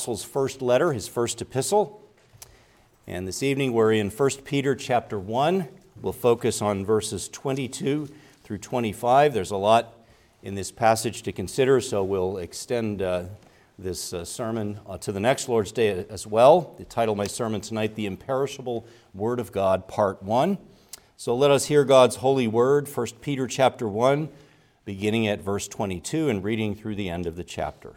apostle's first letter, his first epistle. And this evening we're in 1 Peter chapter 1. We'll focus on verses 22 through 25. There's a lot in this passage to consider, so we'll extend uh, this uh, sermon uh, to the next Lord's Day as well. The title of my sermon tonight, The Imperishable Word of God, Part 1. So let us hear God's holy word, 1 Peter chapter 1, beginning at verse 22 and reading through the end of the chapter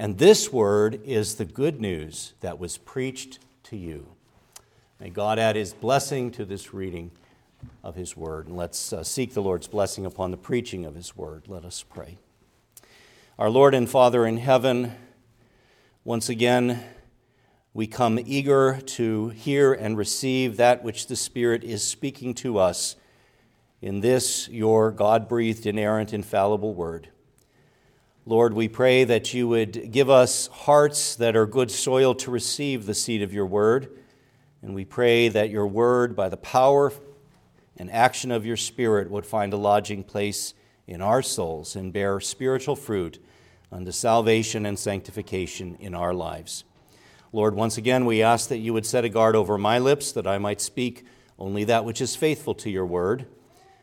And this word is the good news that was preached to you. May God add his blessing to this reading of his word. And let's uh, seek the Lord's blessing upon the preaching of his word. Let us pray. Our Lord and Father in heaven, once again, we come eager to hear and receive that which the Spirit is speaking to us in this, your God breathed, inerrant, infallible word. Lord, we pray that you would give us hearts that are good soil to receive the seed of your word. And we pray that your word, by the power and action of your spirit, would find a lodging place in our souls and bear spiritual fruit unto salvation and sanctification in our lives. Lord, once again, we ask that you would set a guard over my lips, that I might speak only that which is faithful to your word.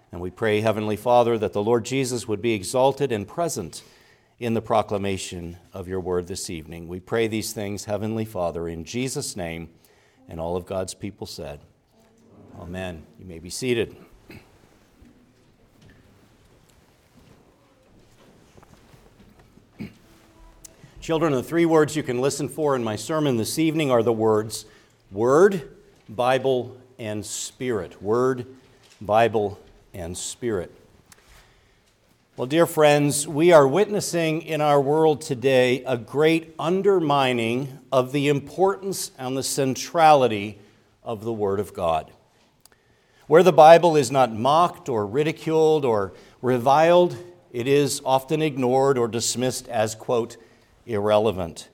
And we pray, Heavenly Father, that the Lord Jesus would be exalted and present in the proclamation of your word this evening. We pray these things, Heavenly Father, in Jesus' name, and all of God's people said, Amen. You may be seated. Children, the three words you can listen for in my sermon this evening are the words Word, Bible, and Spirit. Word, Bible, and Spirit. Well, dear friends, we are witnessing in our world today a great undermining of the importance and the centrality of the Word of God. Where the Bible is not mocked or ridiculed or reviled, it is often ignored or dismissed as, quote, irrelevant.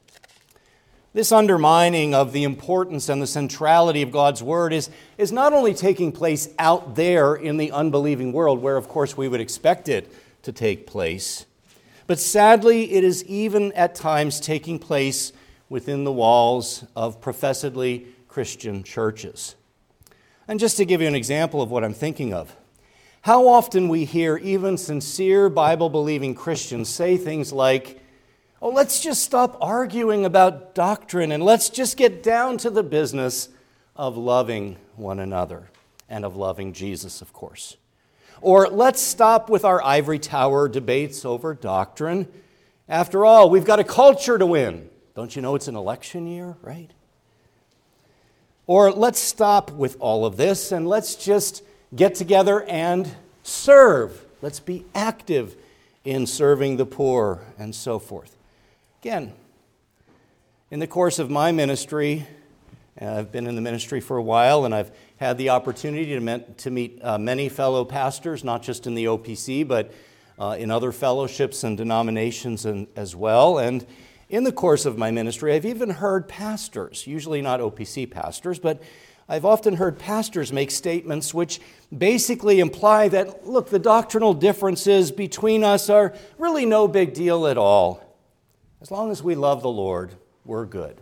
This undermining of the importance and the centrality of God's Word is, is not only taking place out there in the unbelieving world, where of course we would expect it to take place. But sadly, it is even at times taking place within the walls of professedly Christian churches. And just to give you an example of what I'm thinking of, how often we hear even sincere Bible believing Christians say things like, Oh, let's just stop arguing about doctrine and let's just get down to the business of loving one another and of loving Jesus, of course. Or let's stop with our ivory tower debates over doctrine. After all, we've got a culture to win. Don't you know it's an election year, right? Or let's stop with all of this and let's just get together and serve. Let's be active in serving the poor and so forth. Again, in the course of my ministry, uh, I've been in the ministry for a while and I've had the opportunity to, met, to meet uh, many fellow pastors, not just in the OPC, but uh, in other fellowships and denominations and, as well. And in the course of my ministry, I've even heard pastors, usually not OPC pastors, but I've often heard pastors make statements which basically imply that, look, the doctrinal differences between us are really no big deal at all. As long as we love the Lord, we're good.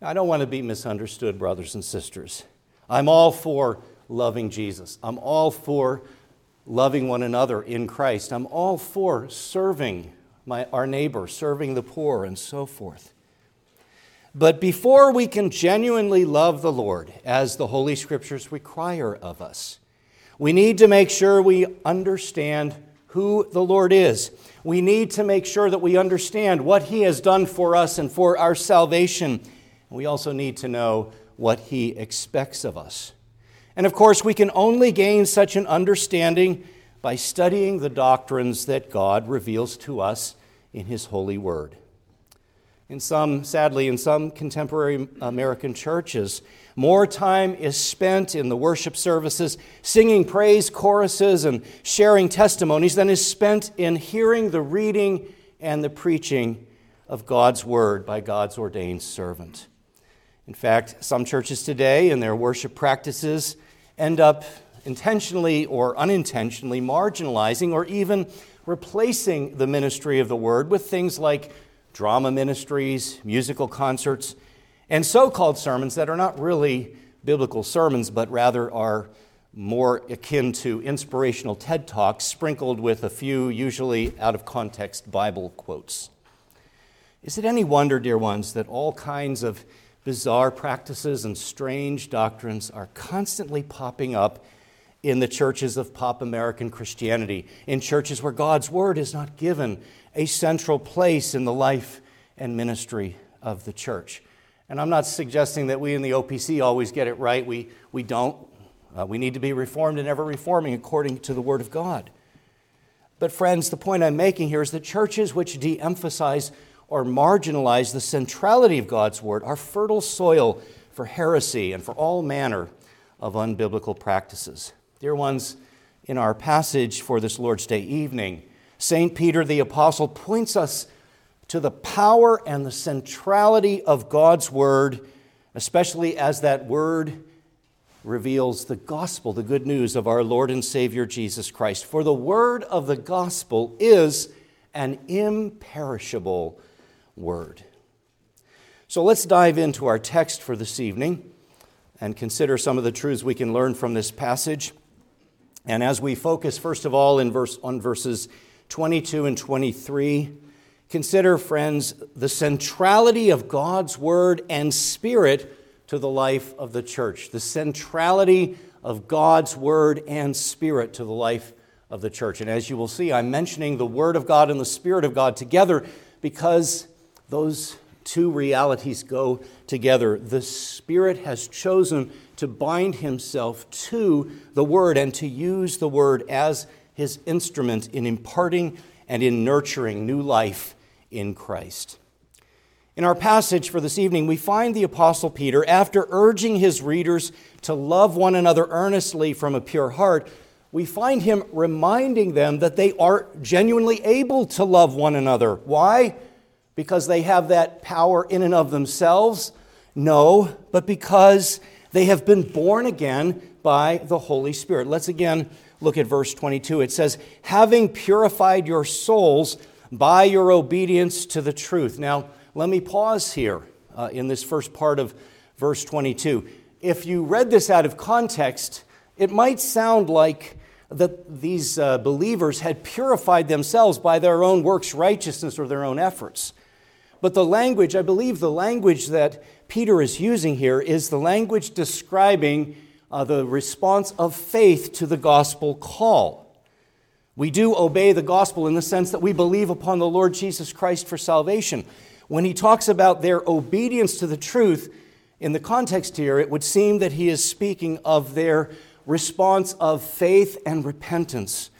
I don't want to be misunderstood, brothers and sisters. I'm all for loving Jesus. I'm all for loving one another in Christ. I'm all for serving my, our neighbor, serving the poor, and so forth. But before we can genuinely love the Lord, as the Holy Scriptures require of us, we need to make sure we understand who the Lord is. We need to make sure that we understand what He has done for us and for our salvation. We also need to know what He expects of us. And of course, we can only gain such an understanding by studying the doctrines that God reveals to us in His holy word. In some, sadly, in some contemporary American churches, more time is spent in the worship services singing praise choruses and sharing testimonies than is spent in hearing the reading and the preaching of God's word by God's ordained servant. In fact, some churches today, in their worship practices, end up intentionally or unintentionally marginalizing or even replacing the ministry of the word with things like drama ministries, musical concerts, and so called sermons that are not really biblical sermons, but rather are more akin to inspirational TED Talks sprinkled with a few, usually out of context, Bible quotes. Is it any wonder, dear ones, that all kinds of bizarre practices and strange doctrines are constantly popping up in the churches of pop American Christianity, in churches where God's Word is not given a central place in the life and ministry of the church. And I'm not suggesting that we in the OPC always get it right. We, we don't. Uh, we need to be reformed and ever reforming according to the Word of God. But, friends, the point I'm making here is that churches which de emphasize or marginalize the centrality of God's word are fertile soil for heresy and for all manner of unbiblical practices. Dear ones, in our passage for this Lord's Day evening, St. Peter the Apostle points us to the power and the centrality of God's word, especially as that word reveals the gospel, the good news of our Lord and Savior Jesus Christ. For the word of the gospel is an imperishable word. So let's dive into our text for this evening and consider some of the truths we can learn from this passage. And as we focus, first of all, in verse, on verses 22 and 23, consider, friends, the centrality of God's word and spirit to the life of the church. The centrality of God's word and spirit to the life of the church. And as you will see, I'm mentioning the word of God and the spirit of God together because those two realities go together. The Spirit has chosen to bind himself to the Word and to use the Word as his instrument in imparting and in nurturing new life in Christ. In our passage for this evening, we find the Apostle Peter, after urging his readers to love one another earnestly from a pure heart, we find him reminding them that they are genuinely able to love one another. Why? Because they have that power in and of themselves? No, but because they have been born again by the Holy Spirit. Let's again look at verse 22. It says, Having purified your souls by your obedience to the truth. Now, let me pause here uh, in this first part of verse 22. If you read this out of context, it might sound like that these uh, believers had purified themselves by their own works righteousness or their own efforts. But the language, I believe the language that Peter is using here is the language describing uh, the response of faith to the gospel call. We do obey the gospel in the sense that we believe upon the Lord Jesus Christ for salvation. When he talks about their obedience to the truth, in the context here, it would seem that he is speaking of their response of faith and repentance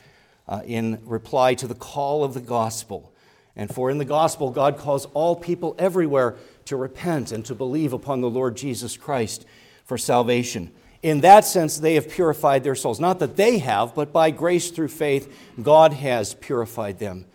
uh, in reply to the call of the gospel. And for in the gospel, God calls all people everywhere to repent and to believe upon the Lord Jesus Christ for salvation. In that sense, they have purified their souls. Not that they have, but by grace through faith, God has purified them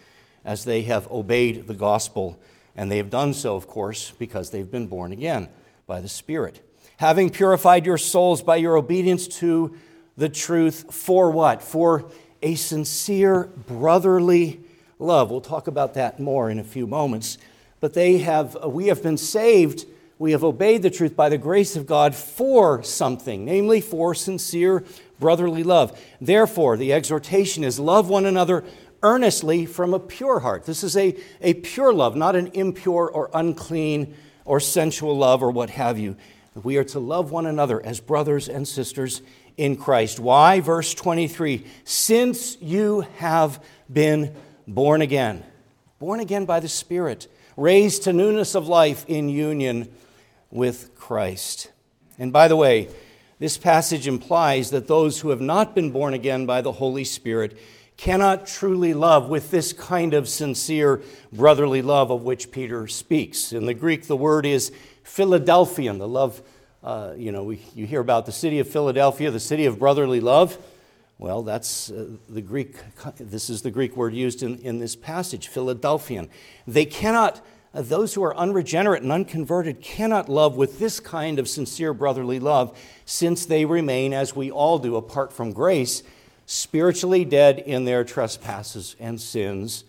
as they have obeyed the gospel. And they have done so, of course, because they've been born again by the Spirit. Having purified your souls by your obedience to the truth, for what? For a sincere brotherly love. We'll talk about that more in a few moments. But they have, uh, we have been saved, we have obeyed the truth by the grace of God for something, namely for sincere brotherly love. Therefore, the exhortation is love one another earnestly from a pure heart. This is a, a pure love, not an impure or unclean or sensual love or what have you. We are to love one another as brothers and sisters in Christ. Why? Verse 23 Since you have been born again, born again by the Spirit, raised to newness of life in union with Christ. And by the way, this passage implies that those who have not been born again by the Holy Spirit cannot truly love with this kind of sincere brotherly love of which Peter speaks. In the Greek, the word is Philadelphian, the love, uh, you know, we, you hear about the city of Philadelphia, the city of brotherly love. Well, that's uh, the Greek, this is the Greek word used in, in this passage, Philadelphian. They cannot, uh, those who are unregenerate and unconverted cannot love with this kind of sincere brotherly love since they remain, as we all do, apart from grace, spiritually dead in their trespasses and sins,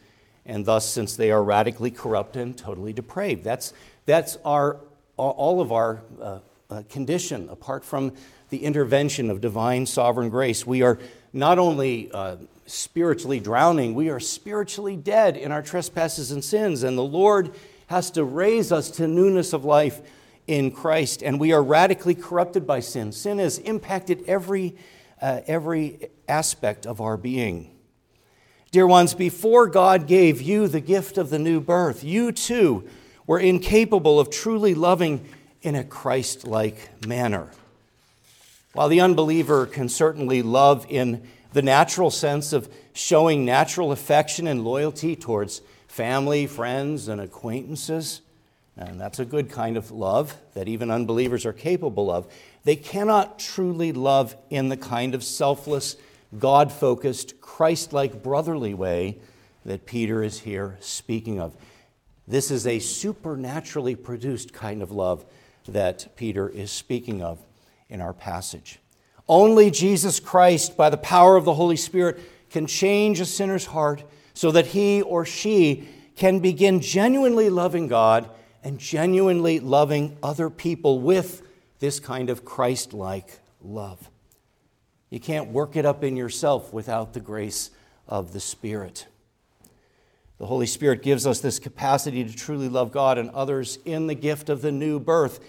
and thus, since they are radically corrupt and totally depraved. That's, that's our, all of our uh, condition apart from the intervention of divine sovereign grace. We are not only uh, spiritually drowning, we are spiritually dead in our trespasses and sins, and the Lord has to raise us to newness of life in Christ, and we are radically corrupted by sin. Sin has impacted every, uh, every aspect of our being. Dear ones, before God gave you the gift of the new birth, you too were incapable of truly loving in a Christ like manner. While the unbeliever can certainly love in the natural sense of showing natural affection and loyalty towards family, friends, and acquaintances, and that's a good kind of love that even unbelievers are capable of, they cannot truly love in the kind of selfless, God focused, Christ like brotherly way that Peter is here speaking of. This is a supernaturally produced kind of love that Peter is speaking of in our passage. Only Jesus Christ, by the power of the Holy Spirit, can change a sinner's heart so that he or she can begin genuinely loving God and genuinely loving other people with this kind of Christ like love. You can't work it up in yourself without the grace of the Spirit. The Holy Spirit gives us this capacity to truly love God and others in the gift of the new birth.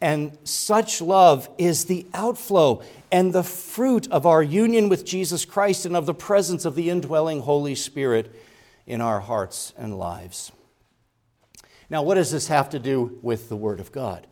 And such love is the outflow and the fruit of our union with Jesus Christ and of the presence of the indwelling Holy Spirit in our hearts and lives. Now, what does this have to do with the Word of God?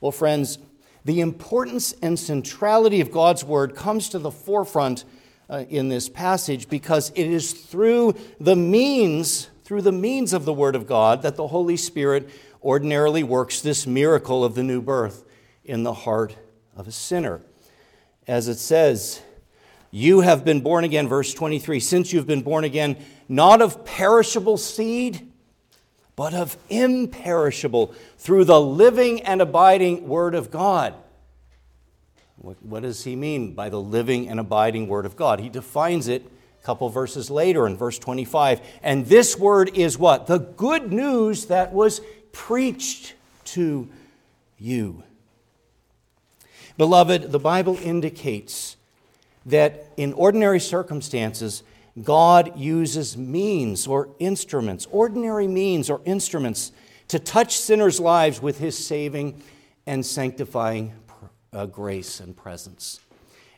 Well, friends, the importance and centrality of God's Word comes to the forefront uh, in this passage because it is through the means, through the means of the Word of God, that the Holy Spirit ordinarily works this miracle of the new birth in the heart of a sinner. As it says, you have been born again, verse 23, since you've been born again, not of perishable seed, but of imperishable, through the living and abiding Word of God. What, what, does he mean by the living and abiding Word of God? He defines it a couple verses later in verse 25. And this Word is what? The good news that was preached to you. Beloved, the Bible indicates that in ordinary circumstances, God uses means or instruments, ordinary means or instruments, to touch sinners' lives with his saving and sanctifying uh, grace and presence.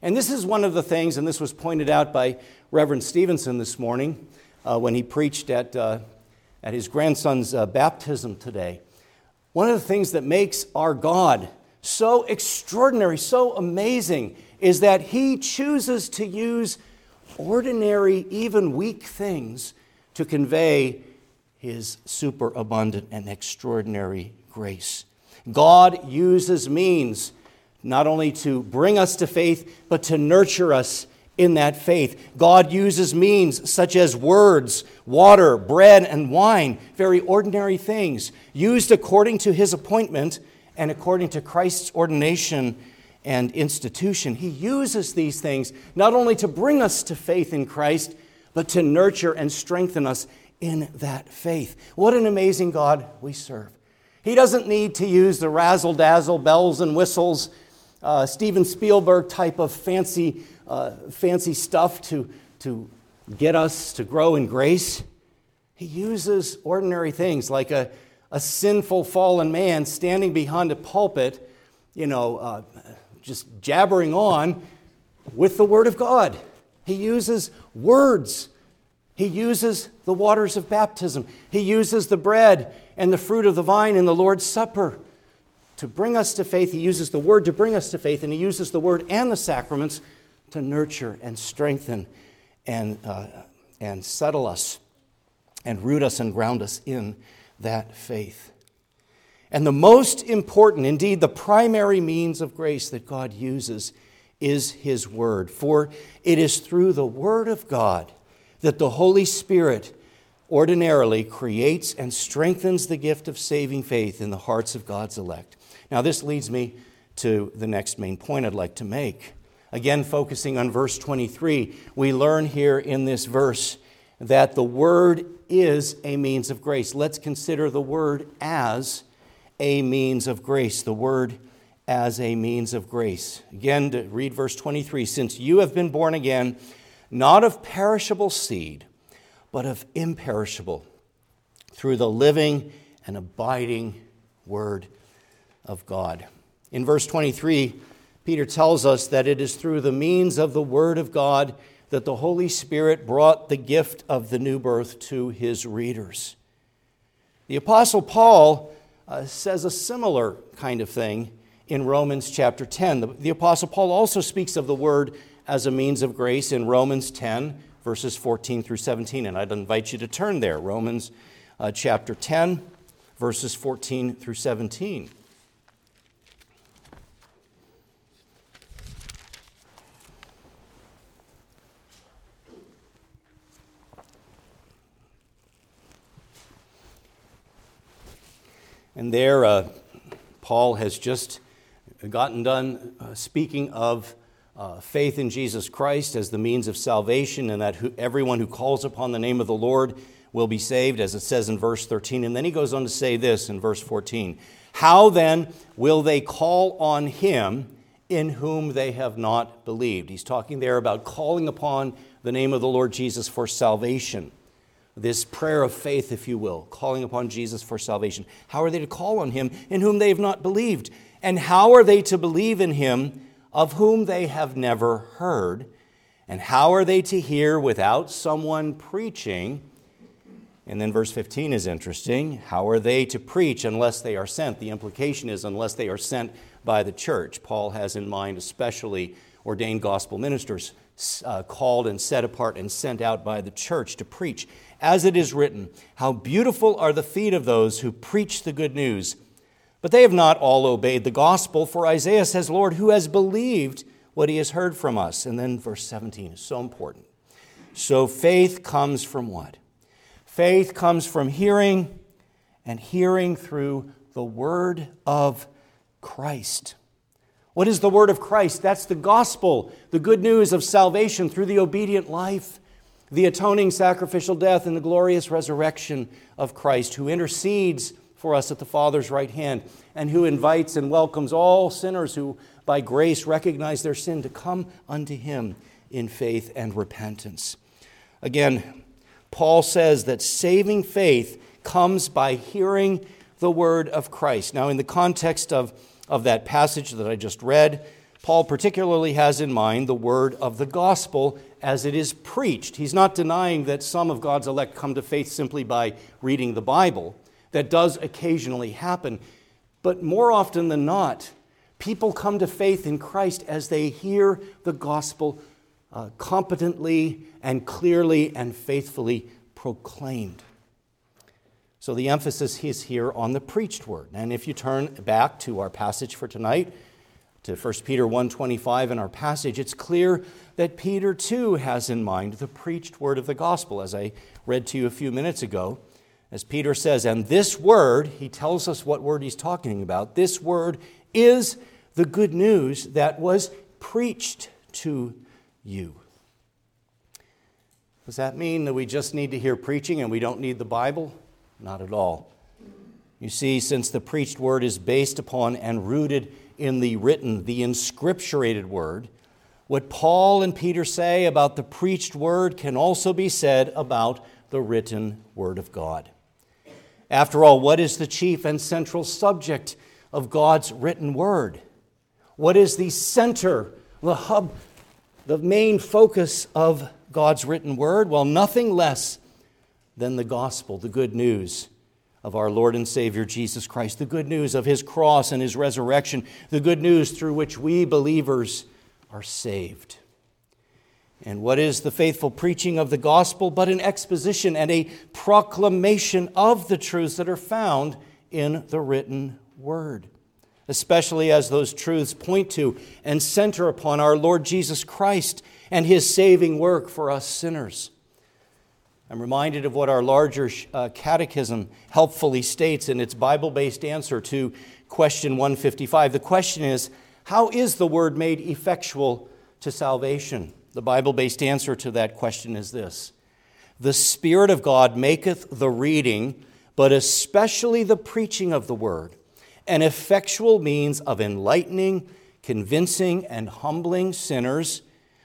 And this is one of the things, and this was pointed out by Reverend Stevenson this morning uh, when he preached at, uh, at his grandson's uh, baptism today. One of the things that makes our God so extraordinary, so amazing, is that he chooses to use ordinary, even weak things to convey his superabundant and extraordinary grace. God uses means not only to bring us to faith, but to nurture us in that faith. God uses means such as words, water, bread, and wine, very ordinary things, used according to his appointment and according to Christ's ordination and institution. He uses these things not only to bring us to faith in Christ, but to nurture and strengthen us in that faith. What an amazing God we serve. He doesn't need to use the razzle dazzle, bells and whistles, uh, Steven Spielberg type of fancy, uh, fancy stuff to, to get us to grow in grace. He uses ordinary things like a, a sinful fallen man standing behind a pulpit, you know, uh, just jabbering on with the Word of God. He uses words. He uses the waters of baptism. He uses the bread and the fruit of the vine in the Lord's Supper to bring us to faith. He uses the Word to bring us to faith, and He uses the Word and the sacraments to nurture and strengthen and, uh, and settle us and root us and ground us in that faith. And the most important, indeed, the primary means of grace that God uses is His Word. For it is through the Word of God that the Holy Spirit ordinarily creates and strengthens the gift of saving faith in the hearts of God's elect. Now, this leads me to the next main point I'd like to make. Again, focusing on verse 23, we learn here in this verse that the Word is a means of grace. Let's consider the Word as a means of grace. The Word as a means of grace. Again, to read verse 23 Since you have been born again, not of perishable seed, but of imperishable, through the living and abiding Word of God. In verse 23, Peter tells us that it is through the means of the Word of God that the Holy Spirit brought the gift of the new birth to his readers. The Apostle Paul uh, says a similar kind of thing in Romans chapter 10. The, the Apostle Paul also speaks of the Word as a means of grace in Romans 10, verses 14 through 17. And I'd invite you to turn there, Romans uh, chapter 10, verses 14 through 17. And there, uh, Paul has just gotten done uh, speaking of uh, faith in Jesus Christ as the means of salvation, and that who, everyone who calls upon the name of the Lord will be saved, as it says in verse 13. And then he goes on to say this in verse 14 How then will they call on him in whom they have not believed? He's talking there about calling upon the name of the Lord Jesus for salvation this prayer of faith, if you will, calling upon Jesus for salvation. How are they to call on him in whom they have not believed? And how are they to believe in him of whom they have never heard? And how are they to hear without someone preaching? And then verse 15 is interesting. How are they to preach unless they are sent? The implication is unless they are sent by the church. Paul has in mind especially ordained gospel ministers uh, called and set apart and sent out by the church to preach as it is written, How beautiful are the feet of those who preach the good news. But they have not all obeyed the gospel, for Isaiah says, Lord, who has believed what he has heard from us? And then verse 17 is so important. So faith comes from what? Faith comes from hearing, and hearing through the word of Christ. What is the word of Christ? That's the gospel, the good news of salvation through the obedient life the atoning sacrificial death and the glorious resurrection of Christ, who intercedes for us at the Father's right hand, and who invites and welcomes all sinners who by grace recognize their sin to come unto him in faith and repentance. Again, Paul says that saving faith comes by hearing the word of Christ. Now, in the context of, of that passage that I just read, Paul particularly has in mind the word of the gospel as it is preached. He's not denying that some of God's elect come to faith simply by reading the Bible. That does occasionally happen. But more often than not, people come to faith in Christ as they hear the gospel uh, competently and clearly and faithfully proclaimed. So the emphasis is here on the preached word. And if you turn back to our passage for tonight, to 1 Peter 1:25 in our passage, it's clear that Peter too has in mind the preached word of the gospel as I read to you a few minutes ago. As Peter says, and this word, he tells us what word he's talking about. This word is the good news that was preached to you. Does that mean that we just need to hear preaching and we don't need the Bible? Not at all. You see, since the preached word is based upon and rooted in the written, the inscripturated word, what Paul and Peter say about the preached word can also be said about the written word of God. After all, what is the chief and central subject of God's written word? What is the center, the hub, the main focus of God's written word? Well, nothing less than the gospel, the good news of our Lord and Savior Jesus Christ, the good news of his cross and his resurrection, the good news through which we believers are saved. And what is the faithful preaching of the gospel but an exposition and a proclamation of the truths that are found in the written word? Especially as those truths point to and center upon our Lord Jesus Christ and his saving work for us sinners. I'm reminded of what our larger uh, catechism helpfully states in its Bible based answer to question 155. The question is How is the word made effectual to salvation? The Bible based answer to that question is this The Spirit of God maketh the reading, but especially the preaching of the word, an effectual means of enlightening, convincing, and humbling sinners,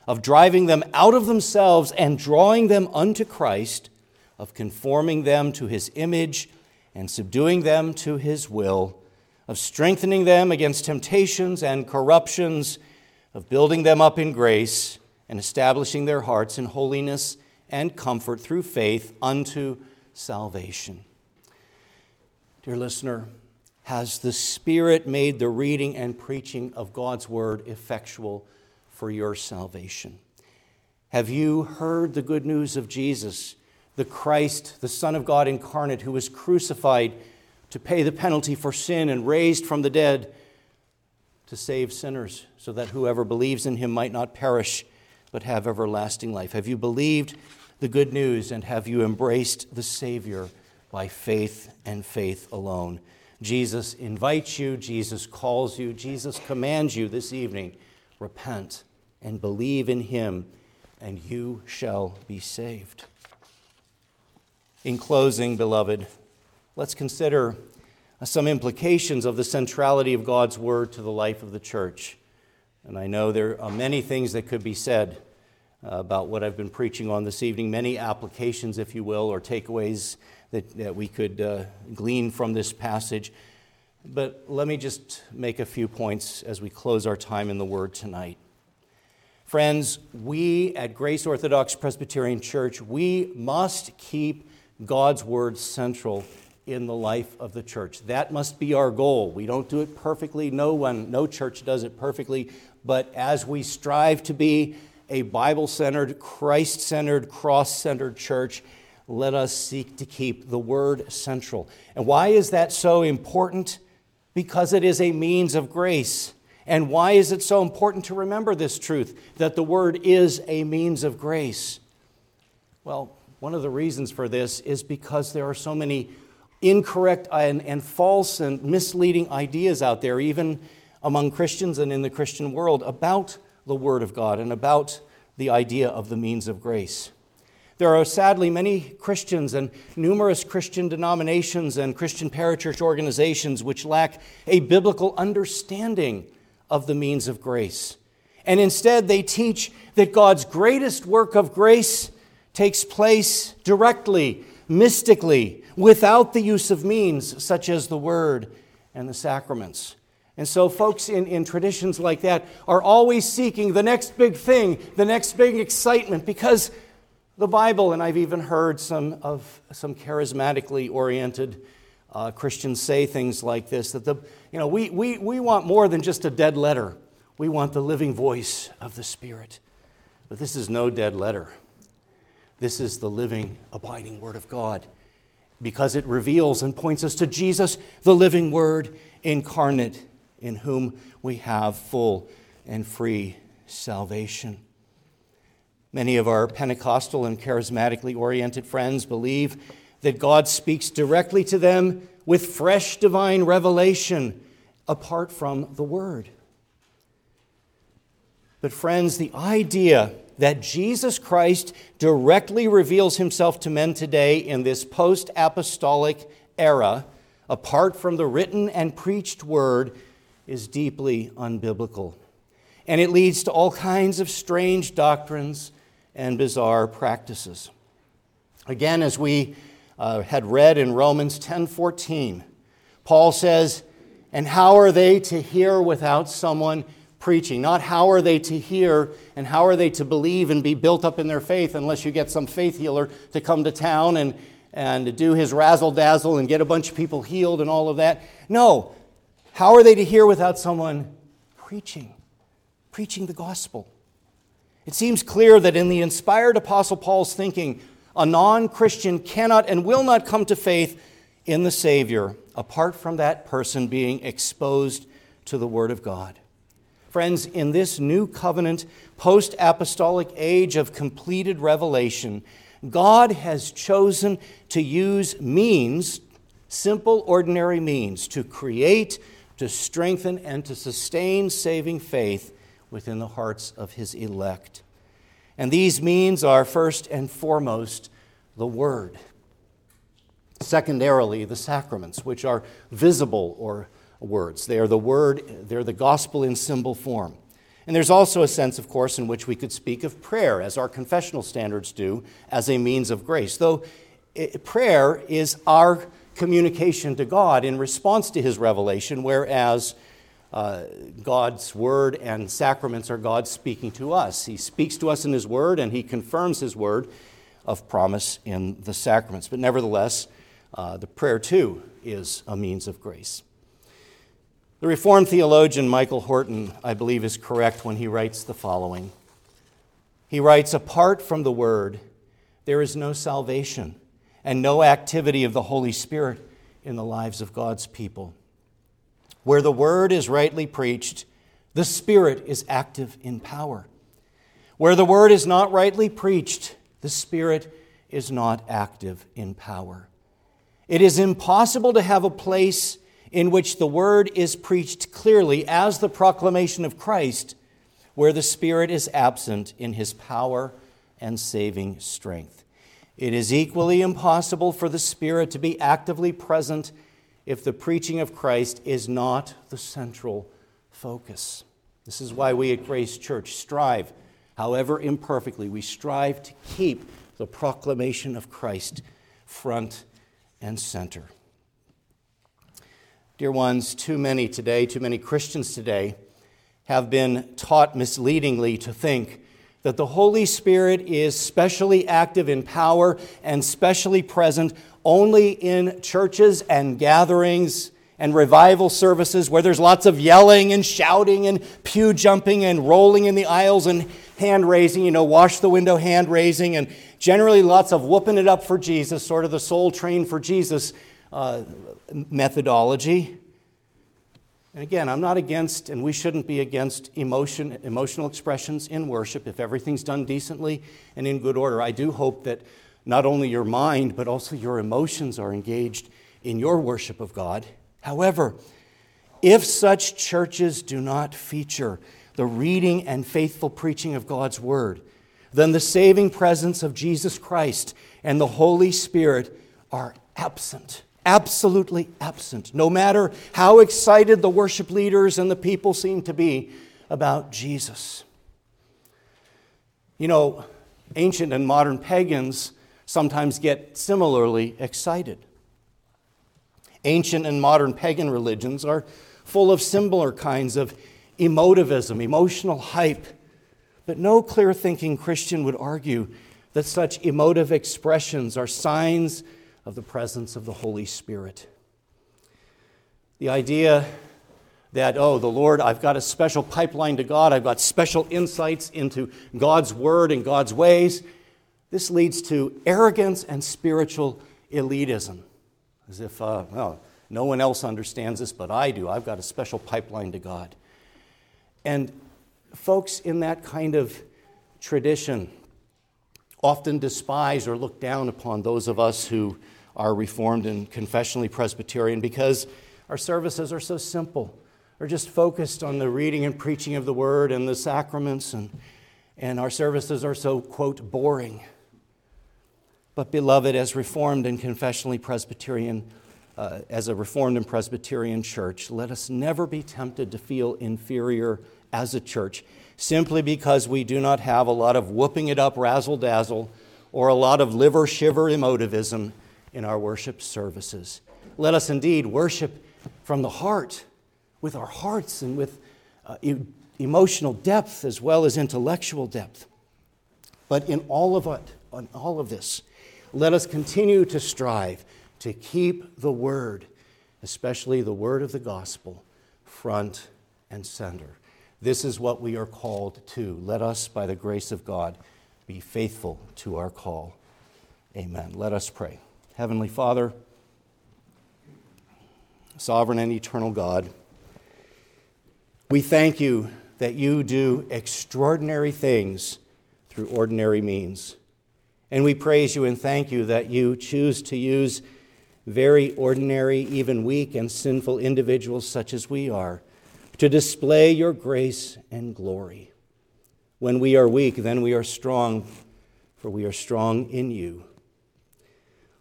of driving them out of themselves and drawing them unto Christ, of conforming them to his image and subduing them to his will, of strengthening them against temptations and corruptions, of building them up in grace and establishing their hearts in holiness and comfort through faith unto salvation. Dear listener, has the Spirit made the reading and preaching of God's Word effectual for your salvation? Have you heard the good news of Jesus, the Christ, the Son of God incarnate, who was crucified to pay the penalty for sin and raised from the dead to save sinners, so that whoever believes in him might not perish but have everlasting life? Have you believed the good news and have you embraced the Savior by faith and faith alone? Jesus invites you, Jesus calls you, Jesus commands you this evening repent and believe in him, and you shall be saved. In closing, beloved, let's consider some implications of the centrality of God's word to the life of the church. And I know there are many things that could be said uh, about what I've been preaching on this evening, many applications, if you will, or takeaways that, that we could uh, glean from this passage. But let me just make a few points as we close our time in the Word tonight. Friends, we at Grace Orthodox Presbyterian Church, we must keep God's Word central in the life of the church. That must be our goal. We don't do it perfectly. No one, no church does it perfectly. But as we strive to be a Bible centered, Christ centered, cross centered church, let us seek to keep the Word central. And why is that so important? Because it is a means of grace. And why is it so important to remember this truth that the Word is a means of grace? Well, one of the reasons for this is because there are so many incorrect and, and false and misleading ideas out there, even among Christians and in the Christian world, about the Word of God and about the idea of the means of grace. There are sadly many Christians and numerous Christian denominations and Christian parachurch organizations which lack a biblical understanding of the means of grace. And instead, they teach that God's greatest work of grace takes place directly, mystically, without the use of means such as the Word and the sacraments. And so, folks in, in traditions like that are always seeking the next big thing, the next big excitement, because the Bible, and I've even heard some of some charismatically oriented uh, Christians say things like this that the, you know, we, we, we want more than just a dead letter, we want the living voice of the Spirit. But this is no dead letter. This is the living, abiding Word of God because it reveals and points us to Jesus, the living Word incarnate, in whom we have full and free salvation. Many of our Pentecostal and charismatically oriented friends believe that God speaks directly to them with fresh divine revelation apart from the Word. But, friends, the idea that Jesus Christ directly reveals himself to men today in this post apostolic era, apart from the written and preached word, is deeply unbiblical. And it leads to all kinds of strange doctrines and bizarre practices. Again, as we uh, had read in Romans 10:14, Paul says, "And how are they to hear without someone preaching. Not how are they to hear and how are they to believe and be built up in their faith unless you get some faith healer to come to town and, and do his razzle dazzle and get a bunch of people healed and all of that. No. How are they to hear without someone preaching? Preaching the gospel. It seems clear that in the inspired Apostle Paul's thinking, a non Christian cannot and will not come to faith in the Savior apart from that person being exposed to the Word of God. Friends, in this new covenant, post apostolic age of completed revelation, God has chosen to use means, simple, ordinary means, to create, to strengthen, and to sustain saving faith within the hearts of His elect. And these means are first and foremost the Word. Secondarily, the sacraments, which are visible or words. They are the Word, they're the gospel in symbol form. And there's also a sense, of course, in which we could speak of prayer, as our confessional standards do, as a means of grace. Though it, prayer is our communication to God in response to His revelation, whereas uh, God's word and sacraments are God speaking to us. He speaks to us in His word and He confirms His word of promise in the sacraments. But nevertheless, uh, the prayer too is a means of grace. The Reformed theologian Michael Horton, I believe, is correct when he writes the following. He writes Apart from the Word, there is no salvation and no activity of the Holy Spirit in the lives of God's people. Where the word is rightly preached, the Spirit is active in power. Where the word is not rightly preached, the Spirit is not active in power. It is impossible to have a place in which the word is preached clearly as the proclamation of Christ, where the Spirit is absent in his power and saving strength. It is equally impossible for the Spirit to be actively present if the preaching of Christ is not the central focus. This is why we at Grace Church strive, however imperfectly, we strive to keep the proclamation of Christ front and center. Dear ones, too many today, too many Christians today, have been taught misleadingly to think that the Holy Spirit is specially active in power and specially present only in churches and gatherings and revival services where there's lots of yelling and shouting and pew jumping and rolling in the aisles and hand raising, you know, wash the window hand raising, and generally lots of whooping it up for Jesus, sort of the soul train for Jesus uh, methodology. And again, I'm not against, and we shouldn't be against emotion, emotional expressions in worship if everything's done decently and in good order. I do hope that not only your mind, but also your emotions are engaged in your worship of God. However, if such churches do not feature the reading and faithful preaching of God's Word, then the saving presence of Jesus Christ and the Holy Spirit are absent. Absolutely absent. No matter how excited the worship leaders and the people seem to be about Jesus. You know, ancient and modern pagans sometimes get similarly excited. Ancient and modern pagan religions are full of similar kinds of emotivism, emotional hype. But no clear thinking Christian would argue that such emotive expressions are signs of the presence of the Holy Spirit. The idea that, oh, the Lord, I've got a special pipeline to God, I've got special insights into God's word and God's ways, this leads to arrogance and spiritual elitism. As if, uh, well, no one else understands this, but I do. I've got a special pipeline to God. And folks in that kind of tradition often despise or look down upon those of us who are Reformed and confessionally Presbyterian because our services are so simple. They're just focused on the reading and preaching of the Word and the sacraments, and, and our services are so, quote, boring. But, beloved, as Reformed and confessionally Presbyterian, uh, as a Reformed and Presbyterian church, let us never be tempted to feel inferior as a church simply because we do not have a lot of whooping it up razzle dazzle or a lot of liver shiver emotivism in our worship services. Let us indeed worship from the heart, with our hearts and with uh, e- emotional depth as well as intellectual depth. But in all of it, on all of this, let us continue to strive to keep the word, especially the word of the gospel, front and center. This is what we are called to. Let us, by the grace of God, be faithful to our call. Amen. Let us pray. Heavenly Father, sovereign and eternal God, we thank you that you do extraordinary things through ordinary means. And we praise you and thank you that you choose to use very ordinary, even weak and sinful individuals such as we are to display your grace and glory. When we are weak, then we are strong, for we are strong in you.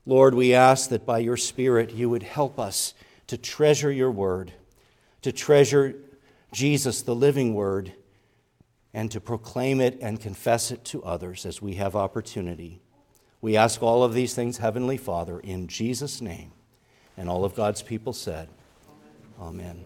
Lord, we ask that by your Spirit you would help us to treasure your word, to treasure Jesus, the living word, and to proclaim it and confess it to others as we have opportunity. We ask all of these things, Heavenly Father, in Jesus' name. And all of God's people said, Amen. Amen.